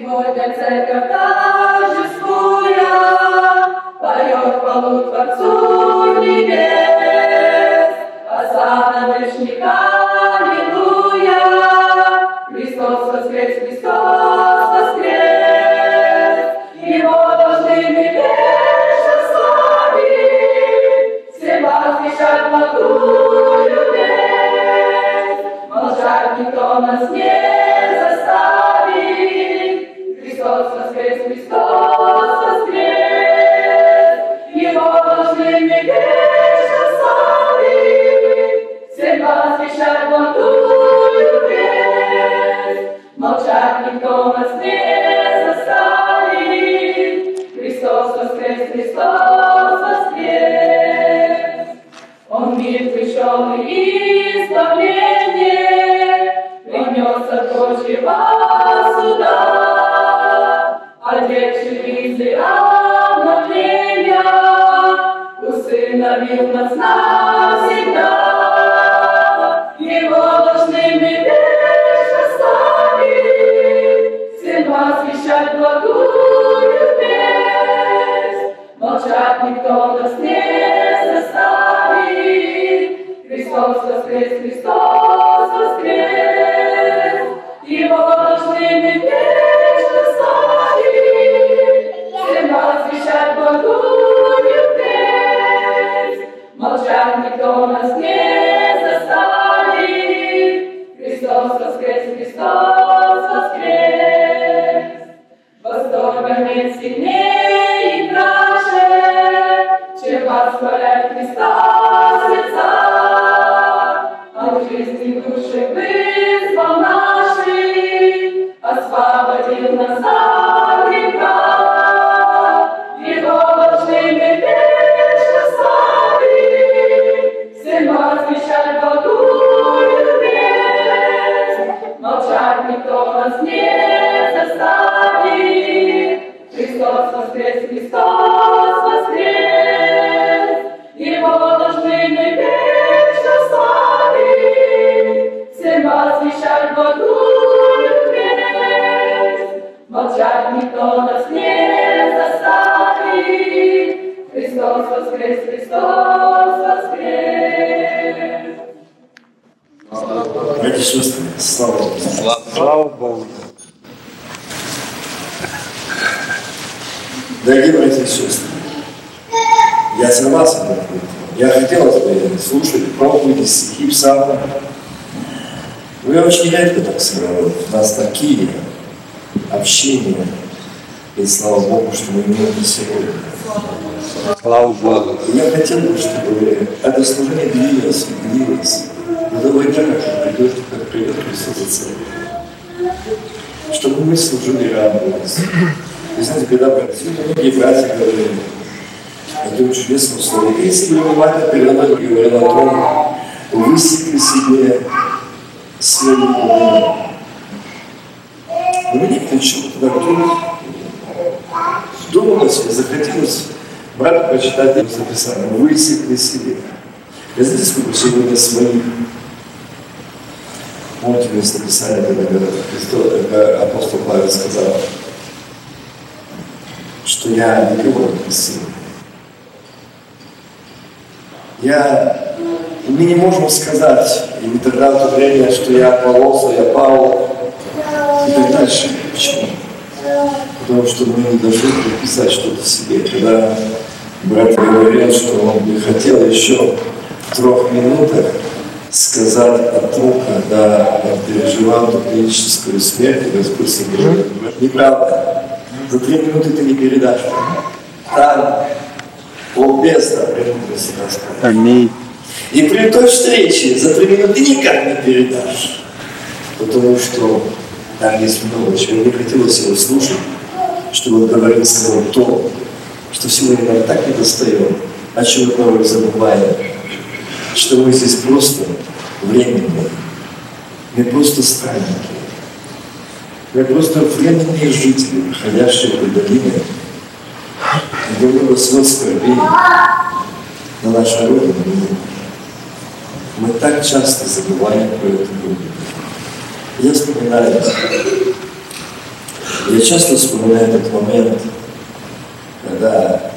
Сегодня церковь торжествуя, поет хвалу Творцу Сестры, слава Богу. Слава Богу. Дорогие братья и сестры, я на это. Я хотел бы слушать проповеди, стихи, псалмы. Но я очень редко так собираю. У нас такие общения. И слава Богу, что мы имеем это сегодня. Слава Богу. Я хотел бы, чтобы это служение длилось и длилось. Дня, как придет, Христос. Чтобы мы служили и радовались. И знаете, когда сегодня многие братья говорили, это чудесное слово. Если бы Мать передо говорил о том, высекли себе свою глубину. Но мне почему-то вдруг думалось, захотелось брату прочитать это записание. Высекли себе. Я знаете, сколько сегодня своих Помните место Писания, когда Христос, апостол Павел сказал, что я не люблю сын. Я, мы не можем сказать, и тогда в то время, что я Аполлос, я Павел, и так дальше. Почему? Потому что мы не должны приписать что-то себе. Когда брат говорил, что он бы хотел еще в трех минутах сказать о том, когда он переживал клиническую смерть, с ним говорит, неправда. За три минуты ты не передашь. Там полбеса премудрости Господа. Аминь. И при той встрече за три минуты никак не передашь. Потому что там есть много чего. Мне хотелось его слушать, чтобы он говорил сказал то, что сегодня нам так не достает, о чем мы забываем, что мы здесь просто временные. Мы просто странники. Мы просто временные жители, проходящие по долине, много слез скорби на нашей Родине. Мы так часто забываем про эту группу. Я вспоминаю, Я часто вспоминаю этот момент, когда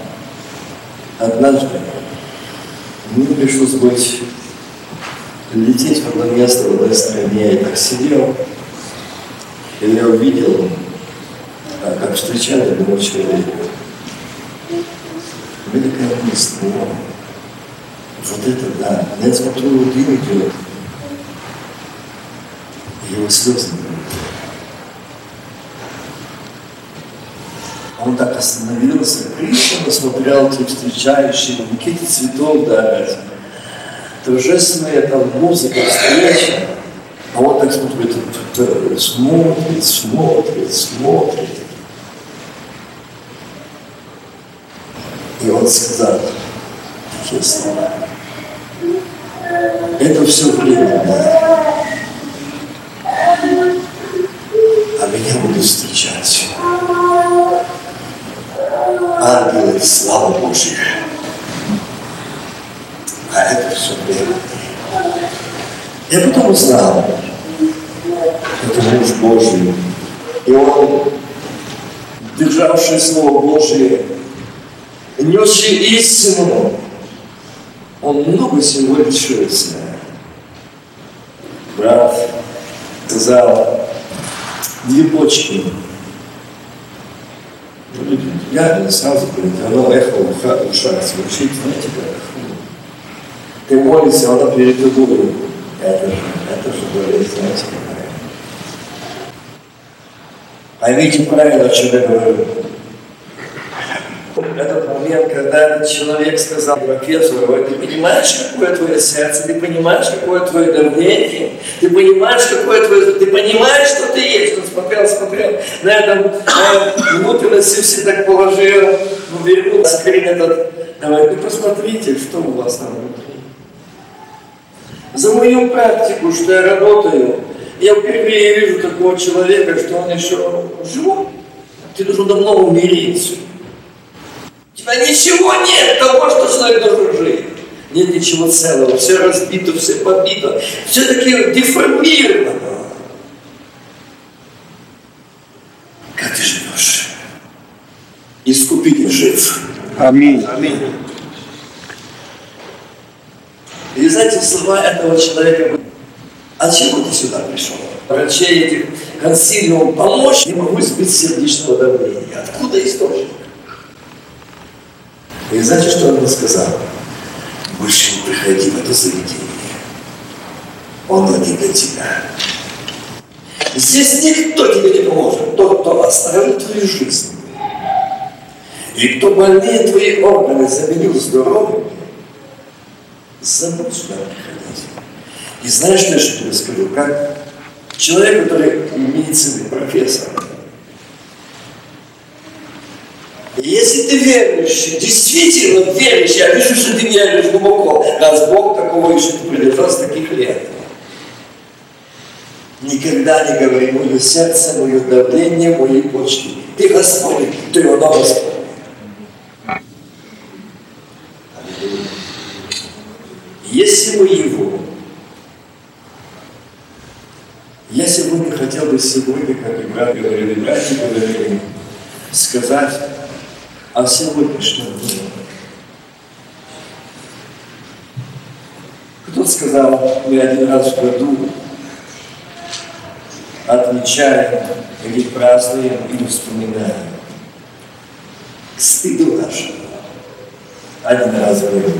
однажды мне пришлось быть лететь в одно место в одной стране. Я так сидел, и я увидел, а, как встречали одного человека. Такая мысль, «О, вот это да. Я смотрю, им идет. Его слезы. Он так остановился, пристально смотрел этих встречающих, букеты цветов дарят. Торжественная там музыка, встреча. А он так смотрит, смотрит, смотрит, смотрит. И он сказал такие слова. Это все временно. А меня будут встречать ангелы, слава Божья. А это все время. Я потом узнал, это муж Божий. И он, державший Слово Божие, несший истину, он много всего лишился. Брат сказал, две почки я не сразу оно эхо в ушах звучит, знаете, как ты молишься, оно перед тобой. Это же, это же болезнь, знаете, какая. Поймите правильно, о чем я говорю. Этот момент, когда этот человек сказал профессору, ты понимаешь, какое твое сердце, ты понимаешь, какое твое давление, ты понимаешь, какое твое, ты понимаешь, что ты есть. Он смотрел, смотрел, на этом внутренности все так положил, ну, вернул скрин этот, давай, ну посмотрите, что у вас там внутри. За мою практику, что я работаю, я впервые вижу такого человека, что он еще живой. Ты должен давно умереть. У тебя ничего нет того, что человек должен жить. Нет ничего целого, все разбито, все побито, все таки деформировано. Как ты живешь? Искупитель жив. Аминь. Аминь. И знаете, слова этого человека, от чего ты сюда пришел? Врачей этих консилиум помочь, не могу сбить сердечного давления. Откуда источник? И знаете, что он мне сказал? Больше не приходи в это заведение. Оно не для тебя. Здесь никто тебе не поможет. Тот, кто оставил твою жизнь. И кто больные твои органы заменил здоровыми, забудь сюда приходить. И знаешь, что я тебе скажу? Как человек, который медицинный профессор, если ты верующий, действительно верующий, я вижу, что ты веруешь глубоко, раз Бог такого еще не придержался таких лет. Никогда не говори мое сердце, мое давление, мои почки. Ты Господь, ты оно Господь. Если мы Его, я сегодня хотел бы сегодня, как и брат говорили, братья говорили, сказать о сегодняшнем дне. Кто сказал, мы один раз в году отмечаем или празднуем или вспоминаем. К стыду нашему. Один раз в году.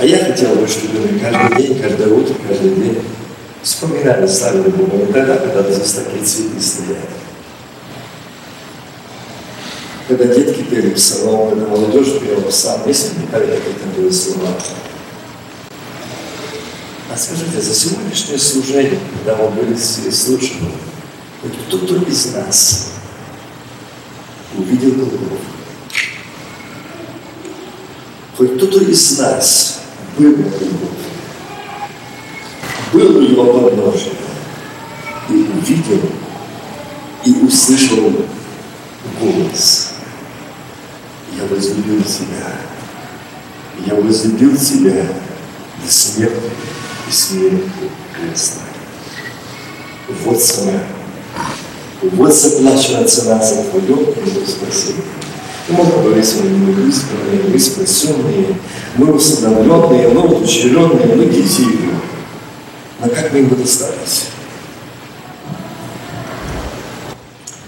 А я хотел бы, чтобы мы каждый день, каждое утро, каждый день вспоминали, славили Бога. Не тогда, когда здесь такие цветы стоят. Когда детки пели псалом, когда молодежь пела псалом, если не как это были слова. А скажите, за сегодняшнее служение, когда мы были все слушали, хоть кто-то из нас увидел Голгофу? Хоть кто-то из нас был на Голгофе, был у его подножия и увидел и услышал голос. Я возлюбил тебя. Я возлюбил тебя до смерти и смерти крестной. Вот цена. Вот заплачена цена за твое и спасение. И говорить сегодня мы избранные, мы спасенные, мы усыновленные, мы удочеренные, мы дети его. Но как мы ему достались?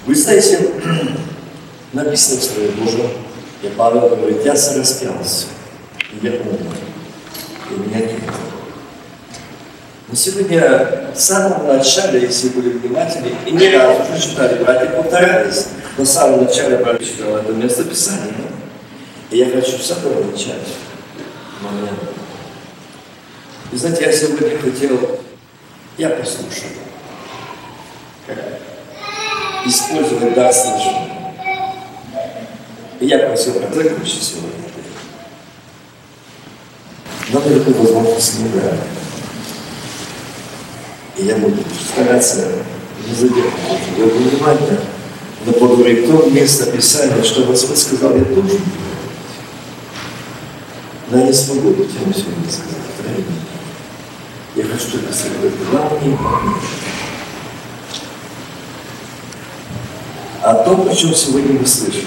Вы знаете, написано в Слове Божьем, и Павел говорит, я распялся, и я умер, и меня нет. Но сегодня в самом начале, если были внимательны, и не раз уже читали, братья повторялись, в самом начале брат читал это место Писания. И я хочу с этого начать момент. И знаете, я сегодня хотел, я послушал, как использовать дар слышания. Я просил закончить сегодня. Но только возможность не дали. И я буду стараться не задерживать его внимание, но поговорить то место Писания, что Господь сказал, я делать. Но я не смогу тем сегодня сказать? Я хочу только сказать главный момент. О том, о чем сегодня мы слышим.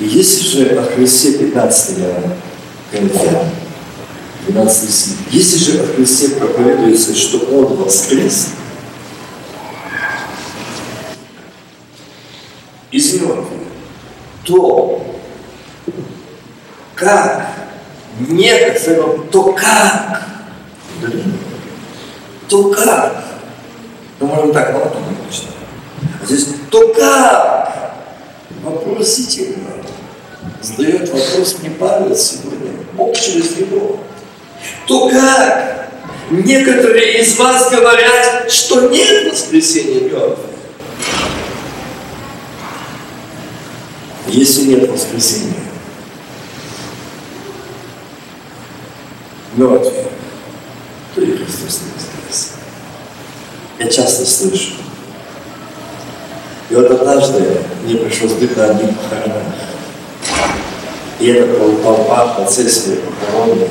И если же о Христе 15 Коринфян, 12 стих, если же о Христе проповедуется, что Он воскрес, из мертвых, то как? Некоторым, то как, то как, ну, можно так, но потом точно. А здесь то как, вопросительно, задает вопрос мне Павел сегодня, Бог через него. То как некоторые из вас говорят, что нет воскресения мертвых? Если нет воскресения, мертвые, то и Христос не воскрес. Я часто слышу. И вот однажды мне пришлось быть на одних похоронах. И это толпа в процессе похороны.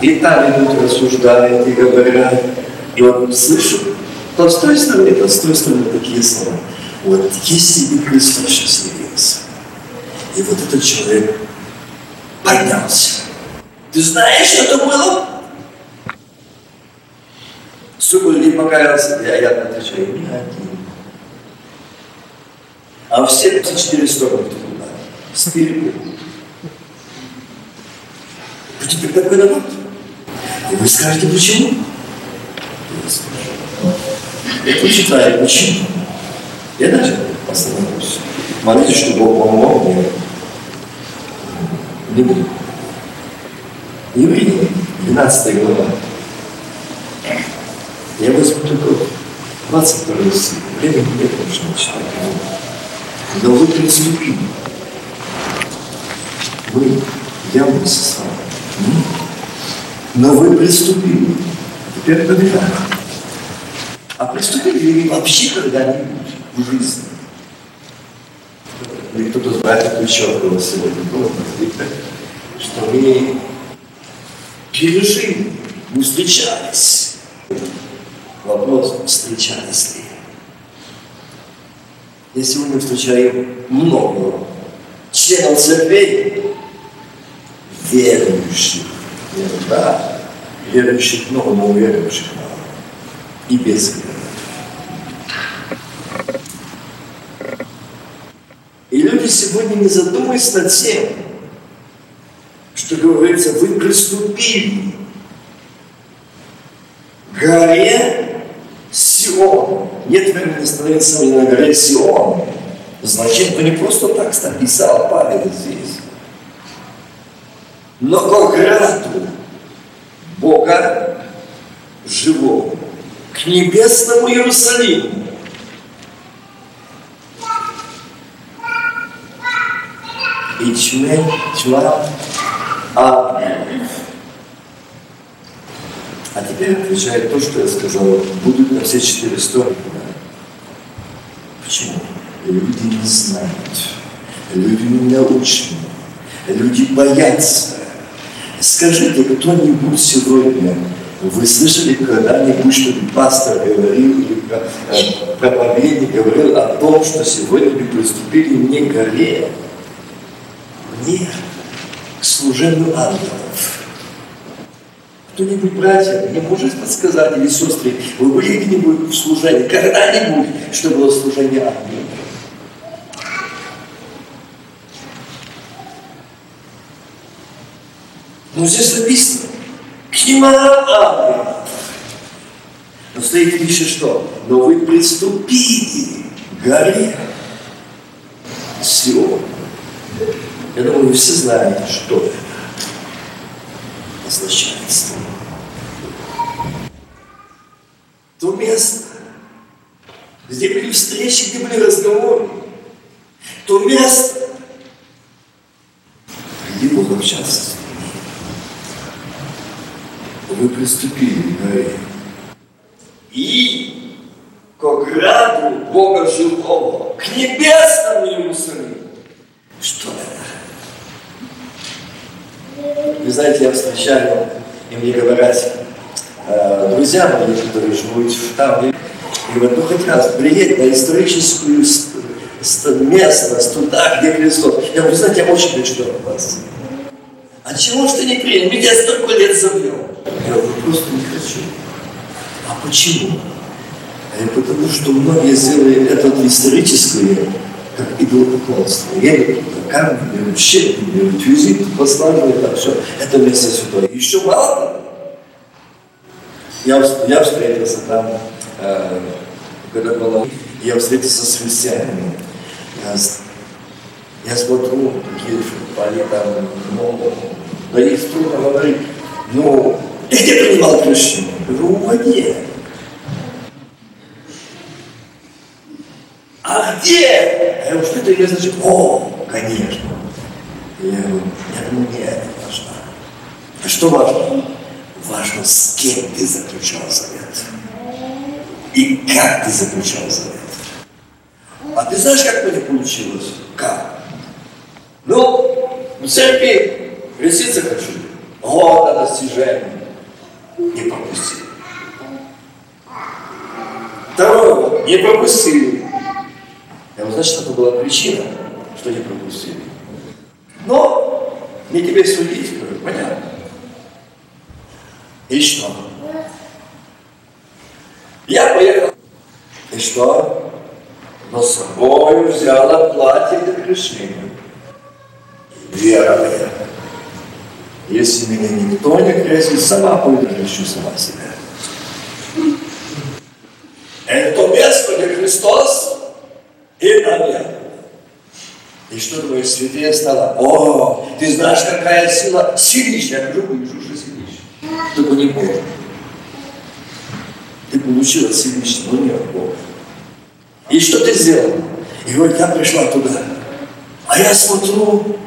И там идут, рассуждают и говорят. И вот слышу, то с той стороны, то с той стороны такие слова. Вот если бы Христос сейчас явился, и вот этот человек поднялся. Ты знаешь, что это было? Сколько людей покаялся? Я, я отвечаю, не один. А все четыре стороны туда. Спереди. А теперь такой народ. И вы скажете, почему? Я скажу. Почитаю, почему. Я даже остановлюсь. Молитесь, что Бог помог мне. Не буду. Евреи, 12 глава. Я возьму только 22 стих. Времени нет, конечно, читать. Но вы приступили. Вы, я вы с вами. Но вы приступили. Теперь побежали. А приступили ли вообще когда-нибудь в жизни? Или кто-то знает еще было сегодня было, что мы пережили, мы встречались. Вопрос, встречались ли? Я сегодня встречаю много членов церквей, верующих. Да, верующих много, но верующих мало. И без веры. И люди сегодня не задумываются над тем, что говорится, вы приступили к горе Сион. Нет времени становиться на горе Сион. Значит, вы не просто так написал Павел здесь. Но к граду Бога живого, к небесному Иерусалиму, и тьме, тьма. А теперь отвечает то, что я сказал, будут на все четыре стороны. Почему? Люди не знают, люди не научены, люди боятся. Скажите кто-нибудь сегодня, Вы слышали когда-нибудь, чтобы пастор говорил или э, проповедник говорил о том, что сегодня мы приступили не к горе, не к служению ангелов. Кто-нибудь, братья, мне может подсказать, или сестры, вы были где-нибудь в служении, когда-нибудь, что было служение ангелов? Ну, здесь написано, к ним ангелов. Но стоит пишет что? Но вы приступили к горе Сион. Я думаю, вы все знаете, что это означает То место, где были встречи, где были разговоры, то место, где Бог общался Вы приступили к горе. И к ограду Бога живого, к небесному Иерусалиму. Что это? Вы знаете, я встречаю, и мне говорят, э, друзья мои, которые живут там, и говорят, ну хоть раз приедь на историческую местность, туда, где Христос. Я говорю, знаете, я очень хочу туда попасть. А чего ж ты не приедешь? Ведь я столько лет завел. Я говорю, просто не хочу. А почему? А потому что многие сделали это историческое, как идолопоклонство. Едут туда камни, берут щепки, берут визит, послали, так все. Это место святое. Еще мало. Я, я встретился там, э, когда было, я встретился с христианами. Я, я смотрю, какие они там, ну, да их трудно говорить. Ну, ты где принимал крещение? Я говорю, воде. А где? Я что это значит? О, конечно. Я говорю, я думаю, не это важно. А что важно? Важно, с кем ты заключал завет. И как ты заключал завет. А ты знаешь, как у меня получилось? Как? Ну, в церкви креститься хочу. Вот это достижение. Не пропустил. Второе, не пропустили. Я говорю, значит, это была причина, что не пропустили. Но не тебе судить, говорю, понятно. И что? Я поехал. И что? Но с собой взяла платье для крещения. Вера моя. Если меня никто не крестит, сама пойду крещу сама себя. Это то место, где Христос и там И что думаешь, святее стало? О, ты знаешь, какая сила силища. Я говорю, вижу, что силища. Только не Бог. Ты получила силища, но не от Бога. И что ты сделал? И вот я пришла туда. А я смотрю,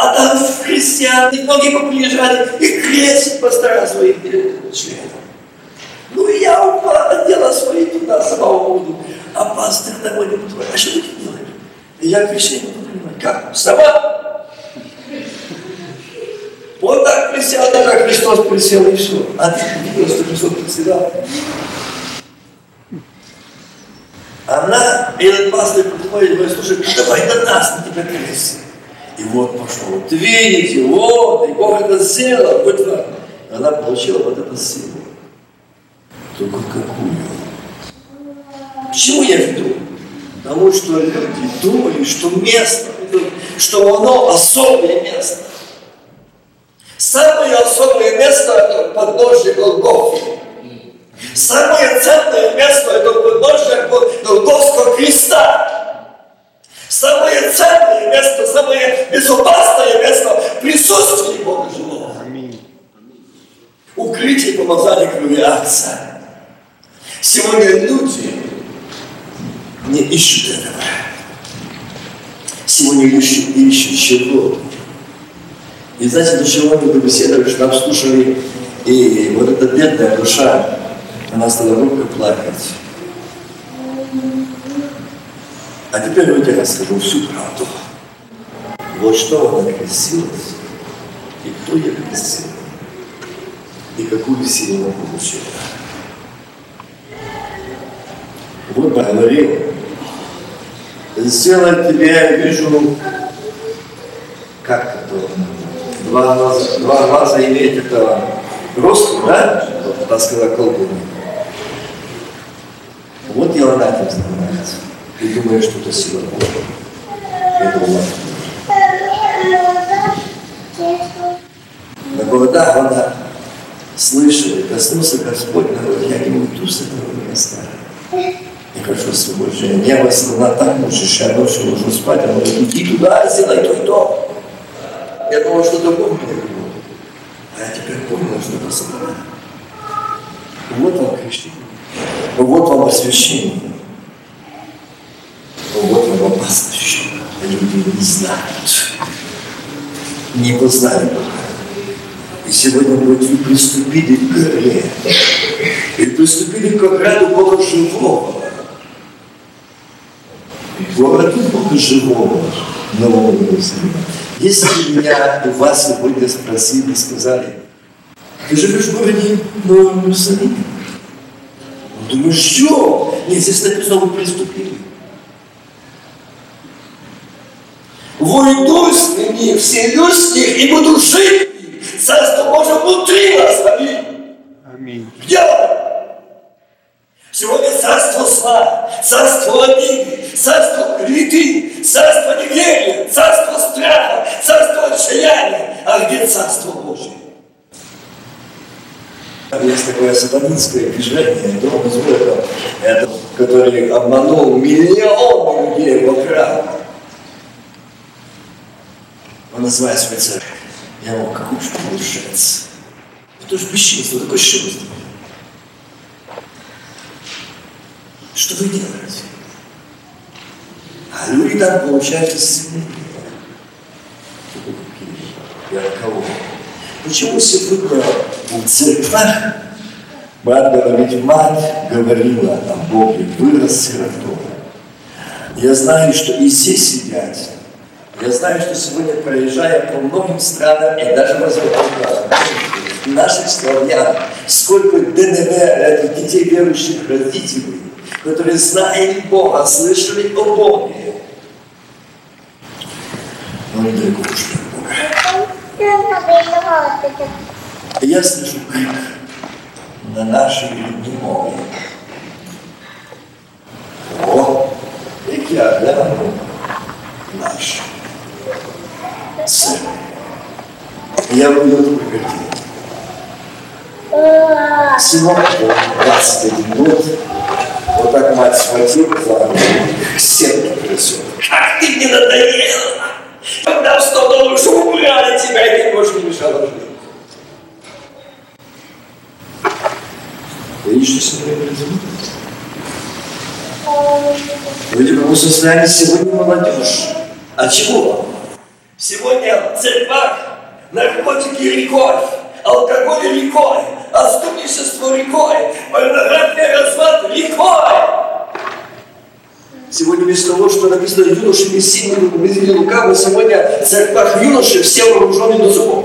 а там христиан, и многие поприезжали, и крестят пастора своих членов. Ну и я упала, одела свои туда, самого буду. А пастор домой не будет. А что ты делаешь? И я крещение не понимаю. Как? Сама? Вот так присел, так как Христос присел, и все. А ты что Христос приседал? Она, этот пастор подходит и говорит, слушай, ну давай до нас, на тебя крестим. И вот пошел. Вот видите, вот, и Бог это сделал. Вот Она получила вот эту силу. Только какую? К я веду? Потому что люди думали, что место, что оно особое место. Самое особое место – это подножие Голгофы. Самое ценное место – это подножие Голгофского креста. Самое ценное место, самое безопасное место – присутствие Бога живого. Укрытие помазания крови Отца. Сегодня люди не ищут этого. Сегодня ищут, ищут чего. И знаете, до чего мы беседовали, что нам слушали, и вот эта бедная душа, она стала робко плакать. А теперь вот я расскажу всю правду. Вот что она крестилась, и кто ее крестил. и какую силу он получил. Вот говорил, сделать тебе, я вижу, как это, два глаза, два глаза иметь это рост, да? Вот, так сказала колдунья. Вот и она этим занимается. И думает, что это сила Божья. Это На голодах она слышала, коснулся Господь, говорит, я не уйду с этого места. Я хочу жить. Небо слова так мучишь, я ночью ложу спать, она говорит, иди туда, сделай то и то. Я думал, что другое меня будет. А я теперь понял, что это сатана. Вот вам крещение. Вот вам освящение. Вот вам опасность. Люди не знают. Не познали Бога. И сегодня вы приступили к горе. И приступили к ограду Бога живого. Городу Бога живого. Нового Иерусалима. Если меня у вас сегодня спросили, сказали, ты живешь в городе Новом Иерусалиме? Думаешь, что? Нет, здесь написано, вы приступили. Войду с ними, вселюсь в них и буду жить в них. Царство Божие внутри нас. Аминь. Аминь. Где он? Сегодня царство зла, царство обиды, царство клеветы, царство неверия, царство страха, царство отчаяния. А где царство Божие? Есть такое сатанинское движение, дом из который обманул миллионы людей вокруг. Он называет свою церковь. Я его как уж получается. Это же бесчинство, такое счастье. Что вы делаете? А люди там получают исцеление. И от кого? Почему сегодня в церквах мать говорит, мать говорила о Боге, вырос сиротой. Я знаю, что и здесь сидят. Я знаю, что сегодня, проезжая по многим странам и даже развитым странам, наших славян, сколько ДНВ, детей верующих родителей, которые знали Бога, слышали о Боге, но недалеко ушли от Бога. И я слышу крик на нашей море. О, як я гляну наш церковь. Я увидел такую картину. Сынок, 21 год, вот так мать схватила за стенке трясет. Как ты мне надоела! Когда в 100 долларов, что убрали тебя, и ты больше не мешала жить. Видишь, что сегодня происходит? Люди в каком состоянии сегодня молодежь? А чего? Сегодня в церквах наркотики рекой, алкоголь рекой, отступничество рекой, порнография разврат рекой. Сегодня вместо того, что написано без силы, без лукавы, сегодня в церквах юноши все вооружены до зубов.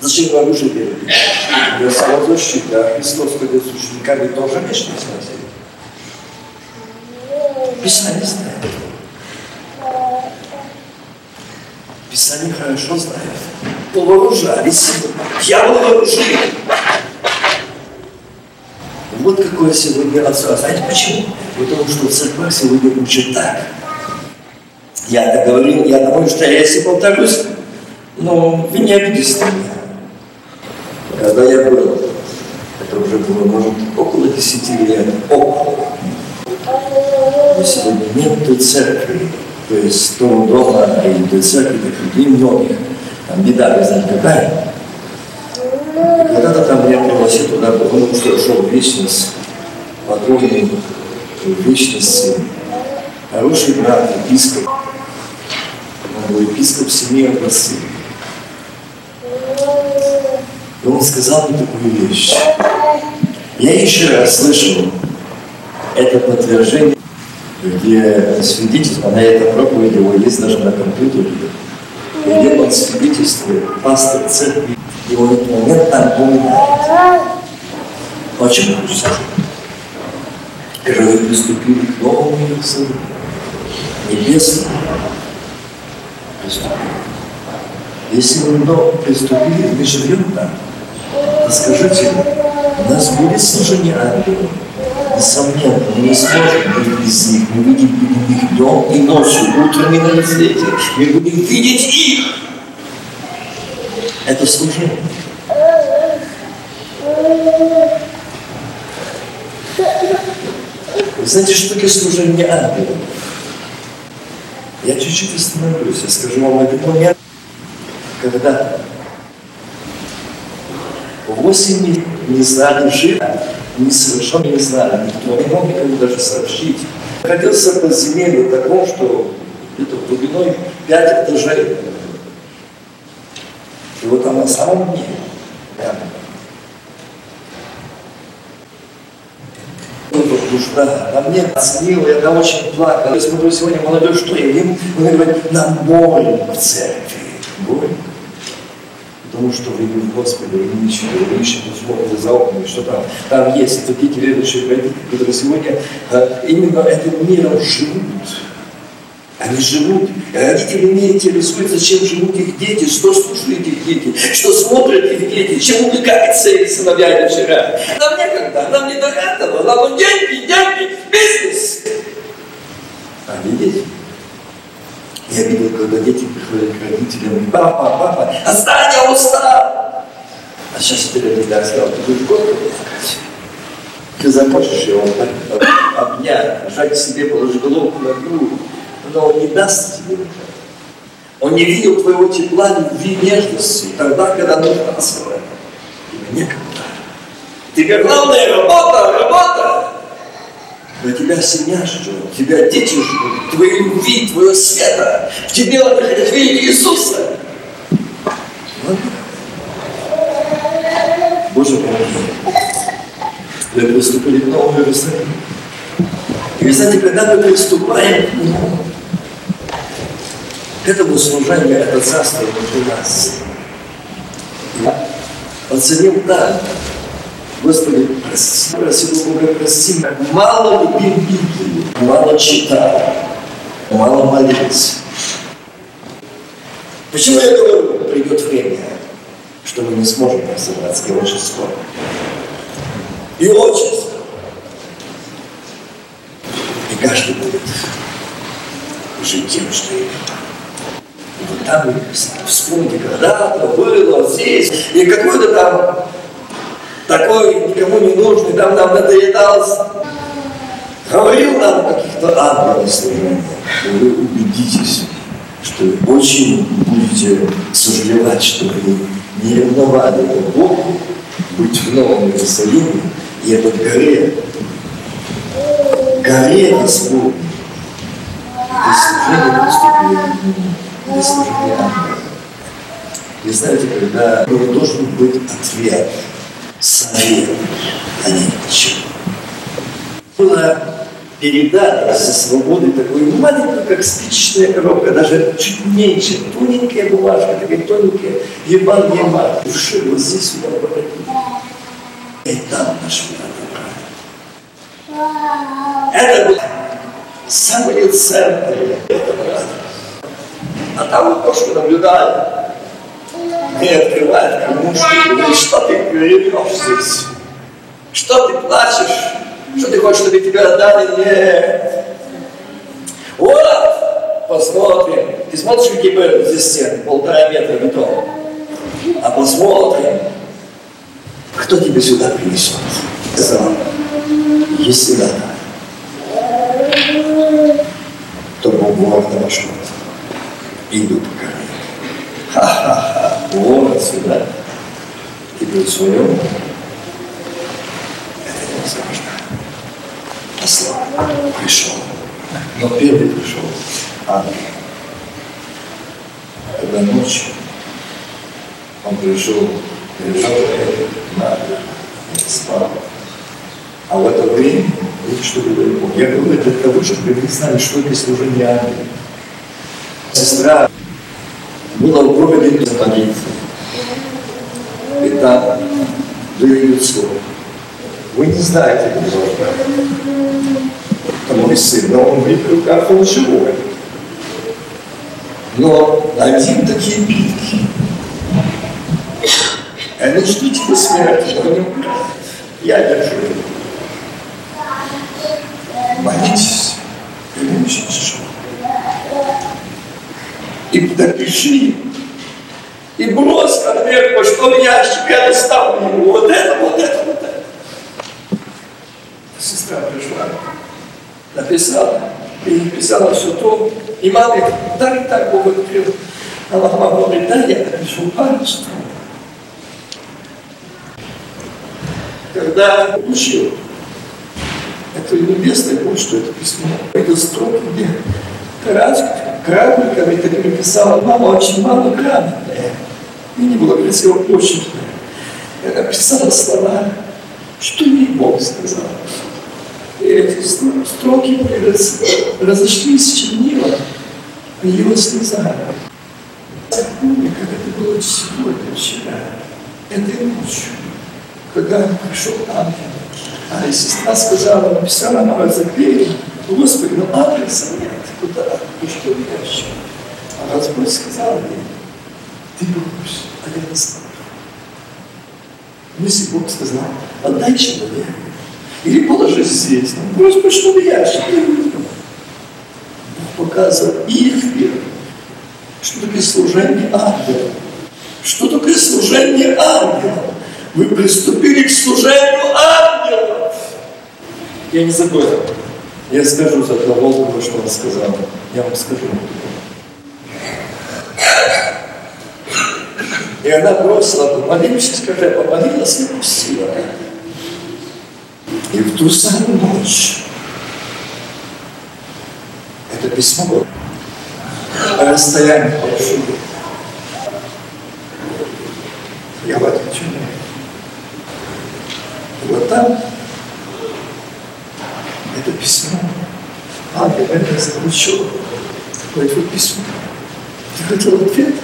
Зачем вы оружие берете? Для самозащиты, а Христос, когда с учениками, тоже меч не сносил. Писание знает. Писание хорошо знает. Повооружались. Дьявол вооружили. Вот какое сегодня отцо. Знаете почему? Потому что в церквах сегодня учат так. Я это говорил, я думаю, что я если повторюсь, но вы не обидитесь на меня. Когда я был, это уже было, может, около 10 лет, около. Но сегодня нет той церкви, то есть того дома и той церкви, так людей многих. Там беда, знаете, какая? Когда-то там меня пригласили туда, потому что я шел в вечность, поклонник в вечности, хороший брат, епископ. Он был епископ семьи Василия. И он сказал мне такую вещь. Я еще раз слышал это подтверждение, где свидетельство на этой проповеди его есть даже на компьютере. Где он свидетельствует, пастор церкви И он в этот момент напоминает. Почему Христос? Когда вы приступили к новому Иерусалиму, небесному, приступили. Если мы но приступили, мы живем там, то скажите, у нас будет служение ангелов. Несомненно, мы не сможем быть без них. Мы будем видеть их днем и ночью, утром и на рассвете. Мы будем видеть их. Это служение. Вы знаете, что такое служение ангелов? Я чуть-чуть остановлюсь, я скажу вам один момент, когда восемь не, знали жира, не совершенно не знали, никто не мог никому даже сообщить. Находился по подземелье таком, что где-то глубиной пять этажей. И вот там на самом дне, прямо, нужда. На мне оценила, я там очень плакал. Я смотрю сегодня молодежь, что я им, он говорит, нам больно в церкви. Больно. Потому что в Господе, вы не ищете, вы ищете, смотрите за окнами, что там. Там есть такие верующие родители, которые сегодня а, именно этим миром живут. Они живут, родители не интересуются, чем живут их дети, что слушают их дети, что смотрят их дети, чем увлекаются их сыновья и вчера. Нам некогда, нам не до этого, нам деньги, деньги, бизнес. А видите? Я видел, когда дети приходят к родителям, папа, папа, отстань, я устал. А сейчас теперь так сказал, ты будешь год плакать. Ты захочешь его обнять, жать себе, положить голову на грудь но Он не даст тебе Он не видел твоего тепла, любви, нежности, тогда, когда нужно освоить. Тебе некогда. Тебе главная работа, работа. Но тебя семья ждет, тебя дети ждут, твоей любви, твоего света. В тебе они хотят видеть Иисуса. Боже мой, мы приступили к новому Иерусалиму. И вы знаете, когда мы приступаем к нему, к этому служению, это царство внутри нас. Я оценил так. Господи, прости, просил Бога, прости. Мало любил Библию, мало читал, мало молился. Почему я говорю, придет время, что мы не сможем разобраться, и очень скоро. И очень скоро. И каждый будет жить тем, что имеет. И вот там вы вспомните, когда-то было здесь, и какой-то там такой никому не нужный, там нам надоедался, говорил нам каких-то ангелов служения. Вы убедитесь, что очень будете сожалевать, что вы не ревновали к Богу, быть в Новом Иерусалиме и этот горе, горе Господь, и служение наступило без служения И знаете, когда него должен быть ответ, совет, а не ничего. Была передана со свободой такой маленькой, как спичечная коробка, даже чуть меньше, тоненькая бумажка, такая тоненькая, Евангелие Марка, души, вот здесь сюда обратили. И там нашли отобрали. Это было самое ценное, это правда. А там вот то, что наблюдали, не открывает кормушки, говорит, что ты перебьешь здесь? Что ты плачешь? Что ты хочешь, чтобы тебя отдали? Нет. Вот, посмотрим. Ты смотришь, были здесь стены? Полтора метра бетона. А посмотрим, кто тебя сюда принесет. Сказал, если надо, то Бог обошел идут ко вот сюда. Теперь своем. Это невозможно. Послал, пришел. Но первый пришел ангел. Когда ночью он пришел, лежал на спал. А в это время, видите, что говорит Бог? Я говорю для того, чтобы вы знали, что это служение ангела сестра идет слово. Вы не знаете, должна. Это мой сын, но он в руках, он живой. Но один такие битки. Они ждут его смерти, но не. Я держу его. Молитесь, и тяжело. И напиши, и брось конверт почтовый ящик, я доставлю ему вот это, вот это, вот это. Сестра пришла, написала, и написала все то, и говорит, так и так Бог открыл. А мама говорит, да, я напишу пару строк. Когда учил эту небесную почту, это письмо, это строки, где крабиками такими писала, мама очень мало грамотная. И не было красиво почерк. Я написала слова, что ей Бог сказал. И эти строки разошлись с чернила, а его слезами. Я помню, как это было сегодня, вчера, этой ночью, когда пришел ангел. А сестра сказала, написала мама за дверью, Господи, ну адреса нет, куда, и что ящик. А Господь сказал мне, ты будешь, а я не знаю. Если Бог сказал, отдай человеку, или положи здесь, ну, брось почтовый ящик, я не Бог показывал их веру, что такое служение ангела. Что такое служение ангела? Вы приступили к служению ангелов. Я не забыл. Я скажу за того Волкова, что он сказал. Я вам скажу. И она бросила, помолилась, скажи, помолилась и пустила. И в ту самую ночь это письмо о расстоянии большое. Я в тюрьме. И вот там это письмо. Ангел это заключил. Говорит, вот письмо. Ты хотел ответ?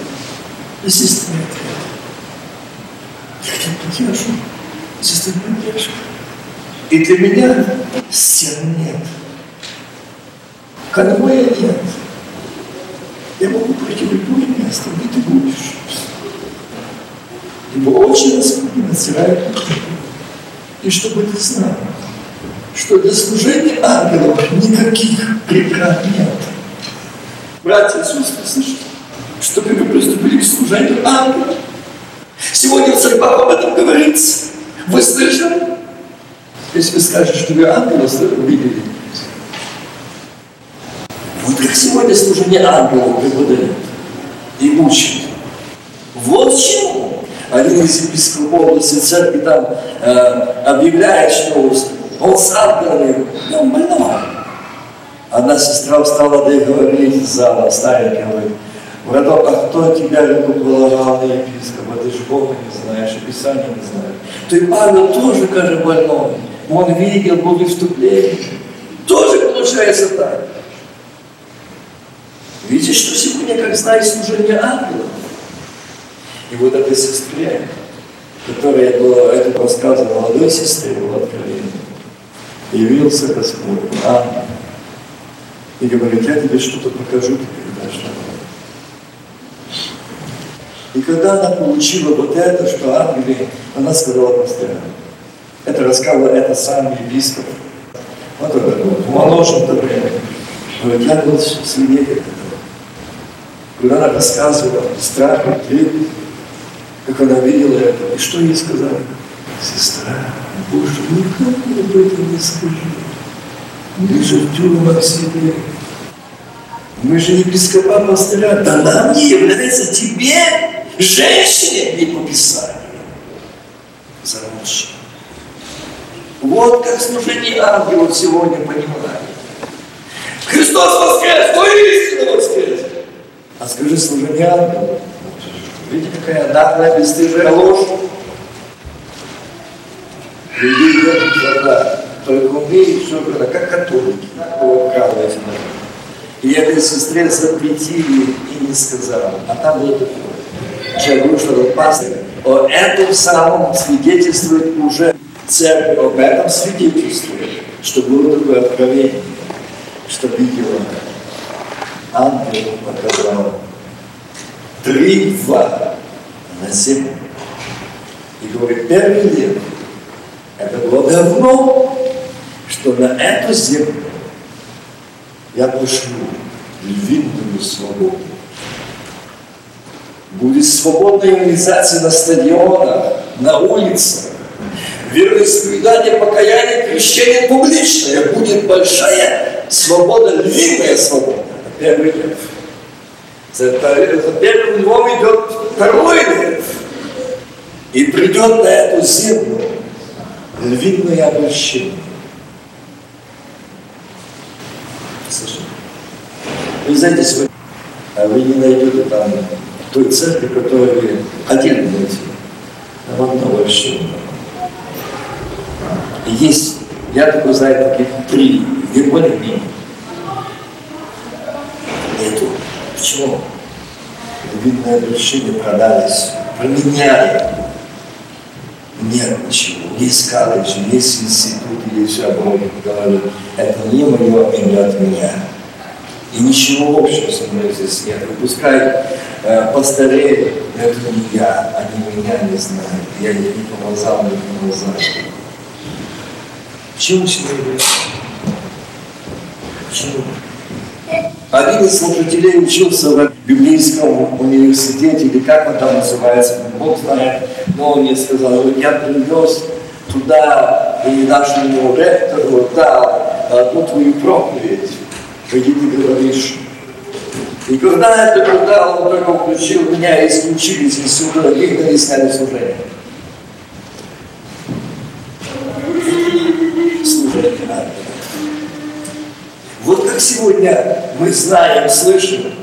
Естественный ответ. Я хотел поддержку. Естественную поддержку. И для меня стен нет. Конвоя нет. Я могу пройти в любое место, где ты будешь. Ибо очень раскрыто натирает И чтобы ты знал, что для служения ангелов никаких преград нет. Братья и сестры, слышите? Чтобы мы приступили к служению ангелов. Сегодня в церквах об этом говорится. Вы слышали? Если вы скажете, что вы ангела увидели, вот как сегодня служение ангелов преподают и учат. Вот чему. Один из епископов области церкви там э, объявляет, что он с ангелами, он больной. Одна сестра встала да и говорит из зала, старенькая, говорит, Браток, а кто тебя руку полагал на епископа? Ты же Бога не знаешь, и Писания не знаешь. И Павел тоже, каже, больной. Он видел, вступлении. Тоже получается так. Видите, что сегодня, как знает служение ангелов? И вот этой сестре, которая была, это рассказывала молодой сестре, было откровение, явился Господь, ангел, и говорит, я тебе что-то покажу, ты нам. И когда она получила вот это, что ангелы, она сказала пастырям, это рассказывал это сам епископ. Вот это, в молодом время. Говорит, я был свидетель этого. Когда она рассказывала страх как она видела это, и что ей сказали? Сестра, Боже, никому об этом не скажи. Мы же в тюрьмах себе. Мы же епископа пастыря. Да нам не является тебе, женщине, не по Писанию. Замолчи. Вот как служение ангелов сегодня понимает. Христос воскрес, то истинно воскрес. А скажи служение ангелов. Видите, какая наглая, бесстыжая ложь. Людей нет никогда. Только умеют все это, как католики. Вкалывать И этой сестре запретили и не сказала. А там было такое. Я говорю, что этот пастор о этом самом свидетельствует уже церковь, об этом свидетельствует, что было такое откровение, что видела ангел показал три льва на землю. И говорит, первый лев, это было давно, что на эту землю я пошлю львиную свободу. Будет свободная реализация на стадионах, на улицах. Вероисповедание, покаяние, крещение публичное. Будет большая свобода, львиная свобода. Первый лев. За первым львом идет второй лев. И придет на эту землю львиное обращение. Вы знаете, сегодня а вы не найдете там той церкви, которую вы хотели найти. Там одно обращение. И есть, я только знаю таких три, не более менее. Нету. Почему? Львиное обращение продались, променяли. Нет ничего. Есть колледж, есть институт, есть все обои. Говорю, это не мое имя от меня. И ничего общего со мной здесь нет. И пускай э, постареют, это не я, они меня не знают. Я не помазал, не помазал. Почему сегодня? Почему? Один из служителей учился в библейском университете, или как он там называется, Бог знает, но он мне сказал, вот я привез туда и нашему ректору дал одну твою проповедь где ты говоришь. И когда это когда он только включил меня, исключили из института, выгнали, сняли служение. Служение надо. Вот как сегодня мы знаем, слышим,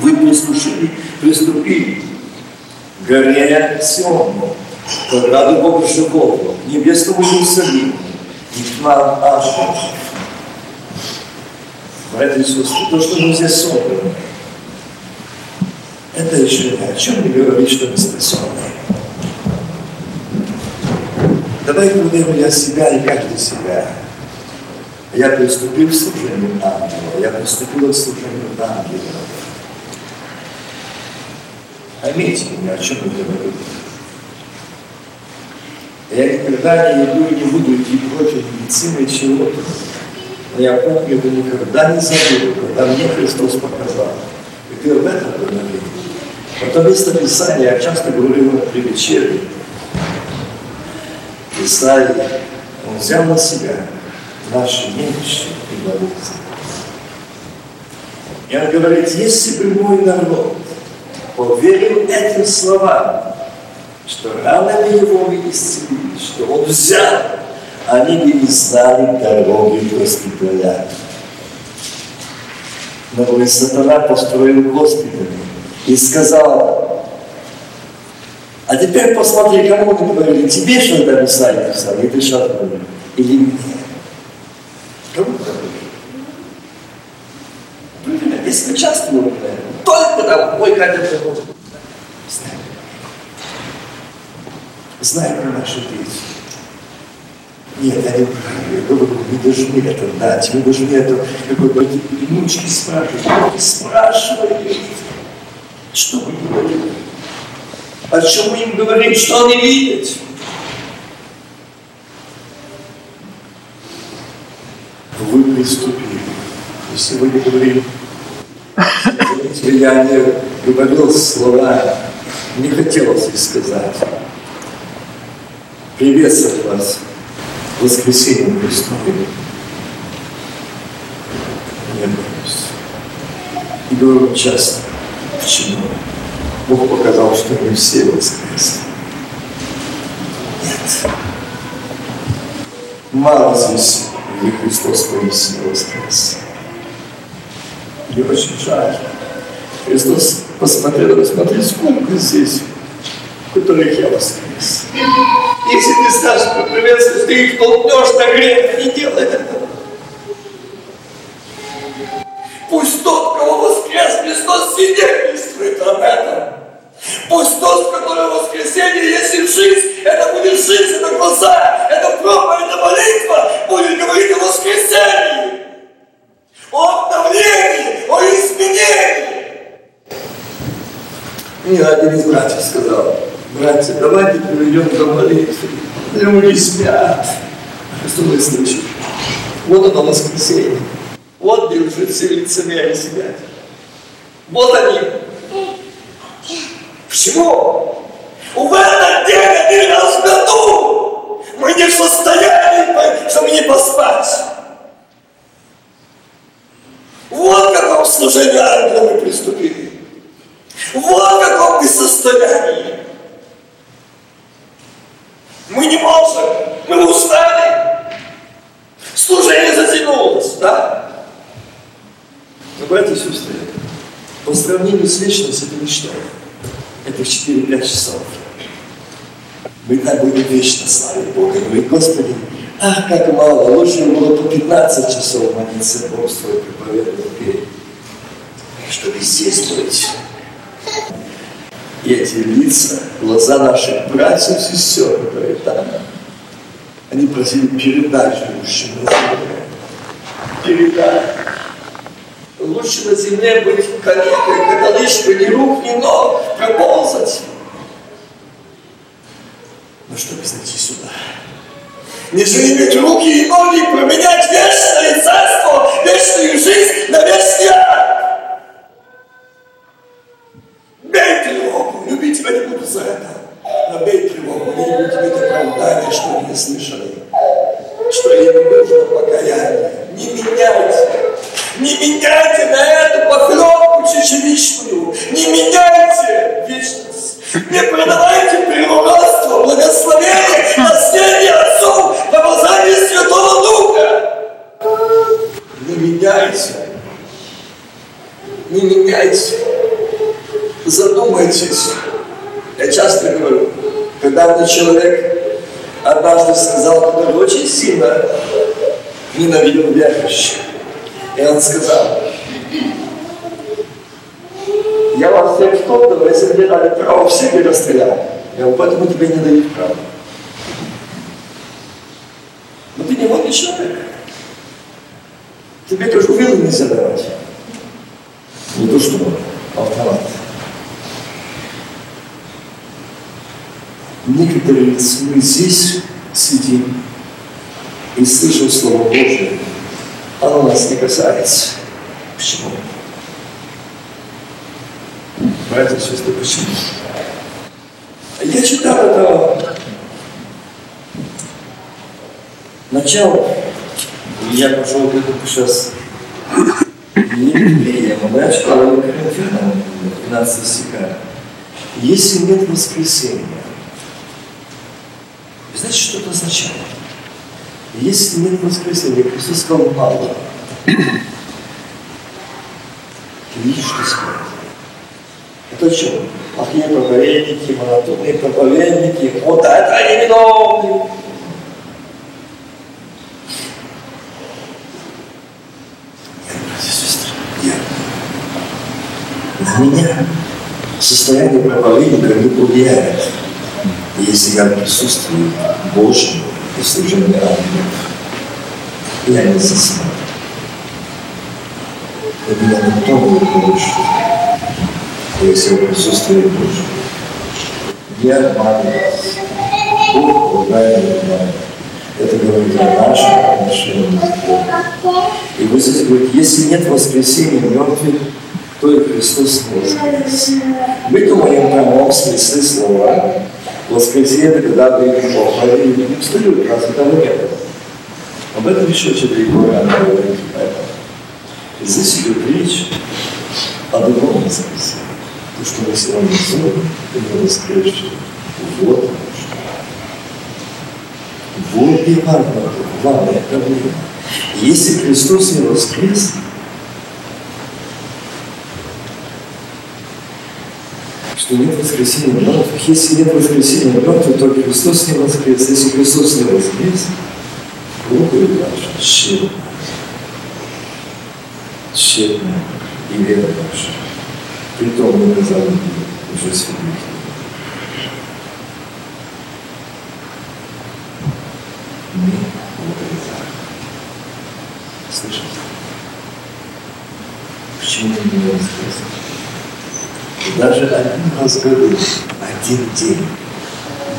вы приступили, приступили Сиону, к раду Бога живого, к небесному Иерусалиму, и к нам Ашему. Братья и то, что мы здесь собраны, это еще ни о чем не говорит, что мы спасенные. Давайте будем я себя и каждый себя. Я приступил к служению ангела, я приступил к служению ангела. Поймите меня, о чем я говорю. Я никогда не иду и не буду идти против медицины чего-то. Но я помню, это никогда не забуду, когда мне Христос показал. И ты об этом говорил. Это место Писания я часто говорил при вечере. Исаия, он взял на себя наши немощи и болезни. И он говорит, если бы мой народ поверил этим словам, что ранами его вы исцелили, что он взял они бы не знали дороги госпиталя. Но и сатана построил госпиталь и сказал, а теперь посмотри, кому мы говорили, тебе что это Писание писал, и ты что говорил, или мне? Кому говорили? Если часто мы только там, мой Катя приходит. Знай про нашу деятельность. Нет, они, вы должны это дать, вы должны это какой-то внучки спрашивать. Спрашивают, что вы говорите? О чем мы им говорим, что они видят? Вы приступили. Мы сегодня говорим, я не говорил слова, не хотелось их сказать. Приветствую вас воскресением Христовым. Я боюсь. И говорю часто, почему? Бог показал, что мы все воскресли. Нет. Мало здесь, где Христос поистине воскрес. Очень жаль. Христос посмотрел, посмотри, сколько здесь, которых я воскрес. Если ты скажешь про приветствие, ты их толкнешь на грех, не делай этого. Пусть тот, кого воскрес Христос, свидетельствует об этом. Пусть тот, в котором воскресенье, если жизнь, это будет жизнь, это глаза, это проповедь, это молитва, будет говорить о воскресенье, о обновлении, о изменении. Мне один из братьев сказал, братья, давайте приведем до молитвы. Люди спят. Что мы слышим? Вот оно воскресенье. Вот где уже все лицемерие сидят. Вот они. Почему? В этот день один раз в году мы не в состоянии, чтобы не поспать. Вот к какому служению ангела мы приступили. Вот мы состоянии. Мы не можем, мы устали. Служение затянулось, да? Но, братья и сестры, по сравнению с вечностью это ничто. Это в 4-5 часов. Мы так будем вечно славить Бога. Говорит, Господи, ах, как мало, лучше было по 15 часов молиться Бог свой проповедовал петь, чтобы здесь быть. И эти лица, глаза наших братьев и сестер, которые там, они просили передать живущим на земле. Передать. Лучше на земле быть калекой, католичкой, ни рук, ни ног, проползать. Но чтобы зайти сюда, нежели иметь руки и ноги, променять вечное царство, вечную жизнь на вечный ад. Буду за это. Но бей тревогу, не буду иметь оправдания, что не слышали. Что им нужно покаяние. Не меняйте. Не меняйте на эту похлебку чечевичную. Не меняйте вечность. Не продавайте природство, благословение, наследие отцов, помазание Святого Духа. Не меняйте. Не меняйте. Задумайтесь. Я часто говорю, когда мне человек однажды сказал, который очень сильно ненавидел верующих. И он сказал, я вас всех стоптал, если мне дали право, всех бы расстрелял. Я говорю, поэтому тебе не дают право. Но ты не водный человек. Тебе, кажу, вилы нельзя давать. Не то, что автомат. Некоторые мы здесь сидим и слышим Слово Божие, оно нас не касается. Почему? Братья и сестры, почему? Я читал это начало, я пошел к этому сейчас евреям, я читал Коринфянам, 15 стиха. Если нет воскресения, знаете, что это означает? Если нет воскресения, Христос сказал мало. Ты видишь, что сказал? Это что? Плохие проповедники, монотонные проповедники, вот это они виновны. На меня состояние проповедника не влияет, если я присутствую Божьему и служении ангелов. Я не засну. И меня никто не получит, если я присутствую Божьему. Не обманываюсь. Бог помогает обманывать. Это говорит о нашем отношении с Богом. И вы здесь говорите, если нет воскресения мертвых, то и Христос не воскрес. Мы думаем в прямом смысле слова. Воскресенье – это когда вы похвалили не встают, разве того не было? Об этом еще четыре года она говорит. И здесь идет речь о другом воскресенье. То, что мы сегодня зовем, это воскресшее. Вот оно что. Вот и важно, главная проблема. Если Христос не воскрес, что нет воскресения мертвых. Если нет воскресения мертвых, то Христос не воскрес. Если Христос не воскрес, Бог и ваша тщетна. Тщетна и вера ваша. Притом мы на назвали уже святых. Мы благодарим. Слышите? Почему не воскресли? Даже один раз в году, один день,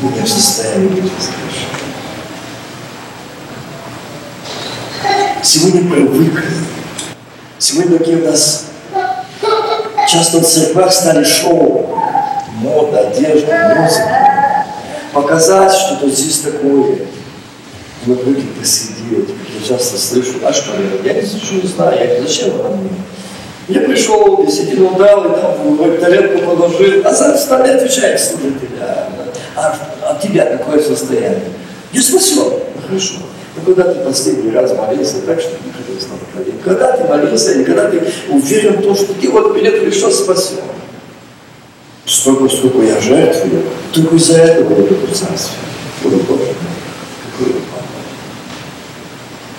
не в состоянии быть воскрешенными. Сегодня привыкли. Сегодня такие у нас часто в церквах стали шоу, мода, одежда, музыка. Показать что-то здесь такое. Мы привыкли посидеть. Я часто слышу, а что я, я ничего не знаю, я, зачем вам мне? Я пришел, десятину дал, и там в тарелку положил, а сам встали отвечает служителя. А, а тебя какое состояние? Я. Ну, хорошо. Ну, когда ты последний раз молился, так что не хотел снова Когда ты молился, или когда ты уверен в том, что ты вот меня пришел спасен. Столько, сколько я жертвую, только из-за этого я в царстве. Боже какой